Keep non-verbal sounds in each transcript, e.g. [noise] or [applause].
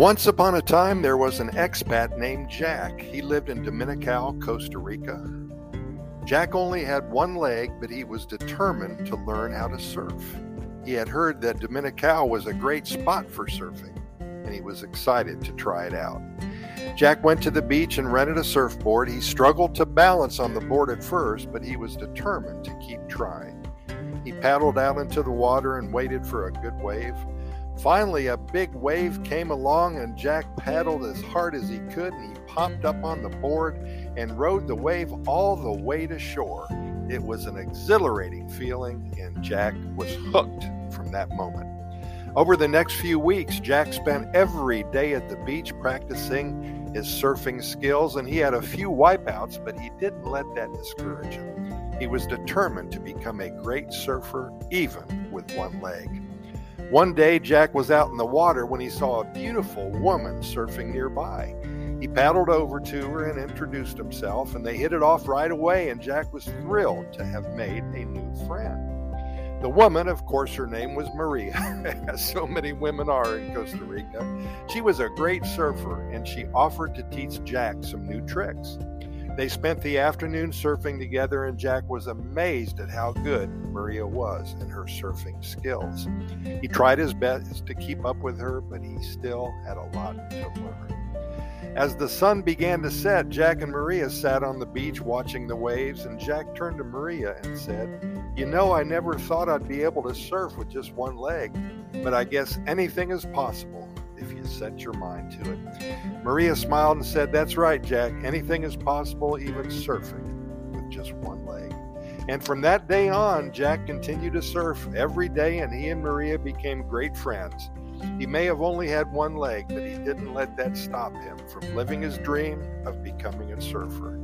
Once upon a time, there was an expat named Jack. He lived in Dominical, Costa Rica. Jack only had one leg, but he was determined to learn how to surf. He had heard that Dominical was a great spot for surfing, and he was excited to try it out. Jack went to the beach and rented a surfboard. He struggled to balance on the board at first, but he was determined to keep trying. He paddled out into the water and waited for a good wave. Finally, a big wave came along, and Jack paddled as hard as he could, and he popped up on the board and rode the wave all the way to shore. It was an exhilarating feeling, and Jack was hooked from that moment. Over the next few weeks, Jack spent every day at the beach practicing his surfing skills, and he had a few wipeouts, but he didn't let that discourage him. He was determined to become a great surfer, even with one leg. One day, Jack was out in the water when he saw a beautiful woman surfing nearby. He paddled over to her and introduced himself, and they hit it off right away, and Jack was thrilled to have made a new friend. The woman, of course, her name was Maria, as [laughs] so many women are in Costa Rica. She was a great surfer, and she offered to teach Jack some new tricks. They spent the afternoon surfing together, and Jack was amazed at how good Maria was in her surfing skills. He tried his best to keep up with her, but he still had a lot to learn. As the sun began to set, Jack and Maria sat on the beach watching the waves, and Jack turned to Maria and said, You know, I never thought I'd be able to surf with just one leg, but I guess anything is possible if you set your mind to it. Maria smiled and said, That's right, Jack. Anything is possible, even surfing with just one leg. And from that day on, Jack continued to surf every day, and he and Maria became great friends. He may have only had one leg, but he didn't let that stop him from living his dream of becoming a surfer.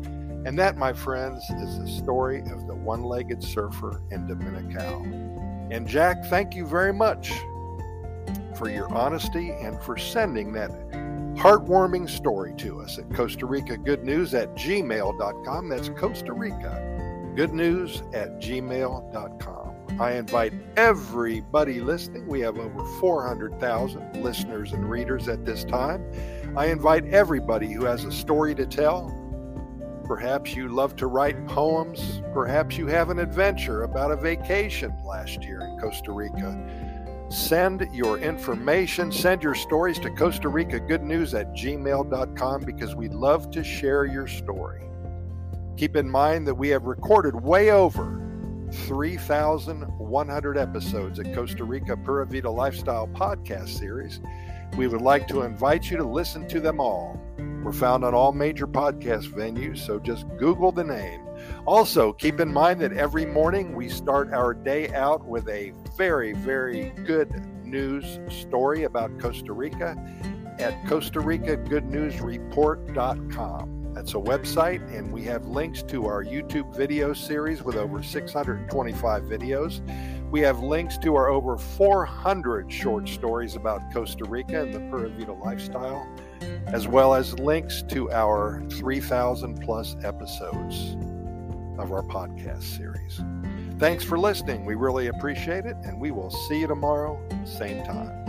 And that, my friends, is the story of the one legged surfer in Dominical. And Jack, thank you very much for your honesty and for sending that heartwarming story to us at Costa Rica Good News at gmail.com. That's Costa Rica Good News at gmail.com. I invite everybody listening. We have over 400,000 listeners and readers at this time. I invite everybody who has a story to tell. Perhaps you love to write poems. Perhaps you have an adventure about a vacation last year in Costa Rica. Send your information, send your stories to Costa Rica Good News at gmail.com because we'd love to share your story. Keep in mind that we have recorded way over 3,100 episodes at Costa Rica Pura Vida Lifestyle podcast series. We would like to invite you to listen to them all. We're found on all major podcast venues, so just Google the name. Also, keep in mind that every morning we start our day out with a very, very good news story about Costa Rica at Costa Rica Good News. That's a website, and we have links to our YouTube video series with over 625 videos. We have links to our over 400 short stories about Costa Rica and the Pura Vida lifestyle, as well as links to our 3,000 plus episodes of our podcast series. Thanks for listening. We really appreciate it, and we will see you tomorrow, same time.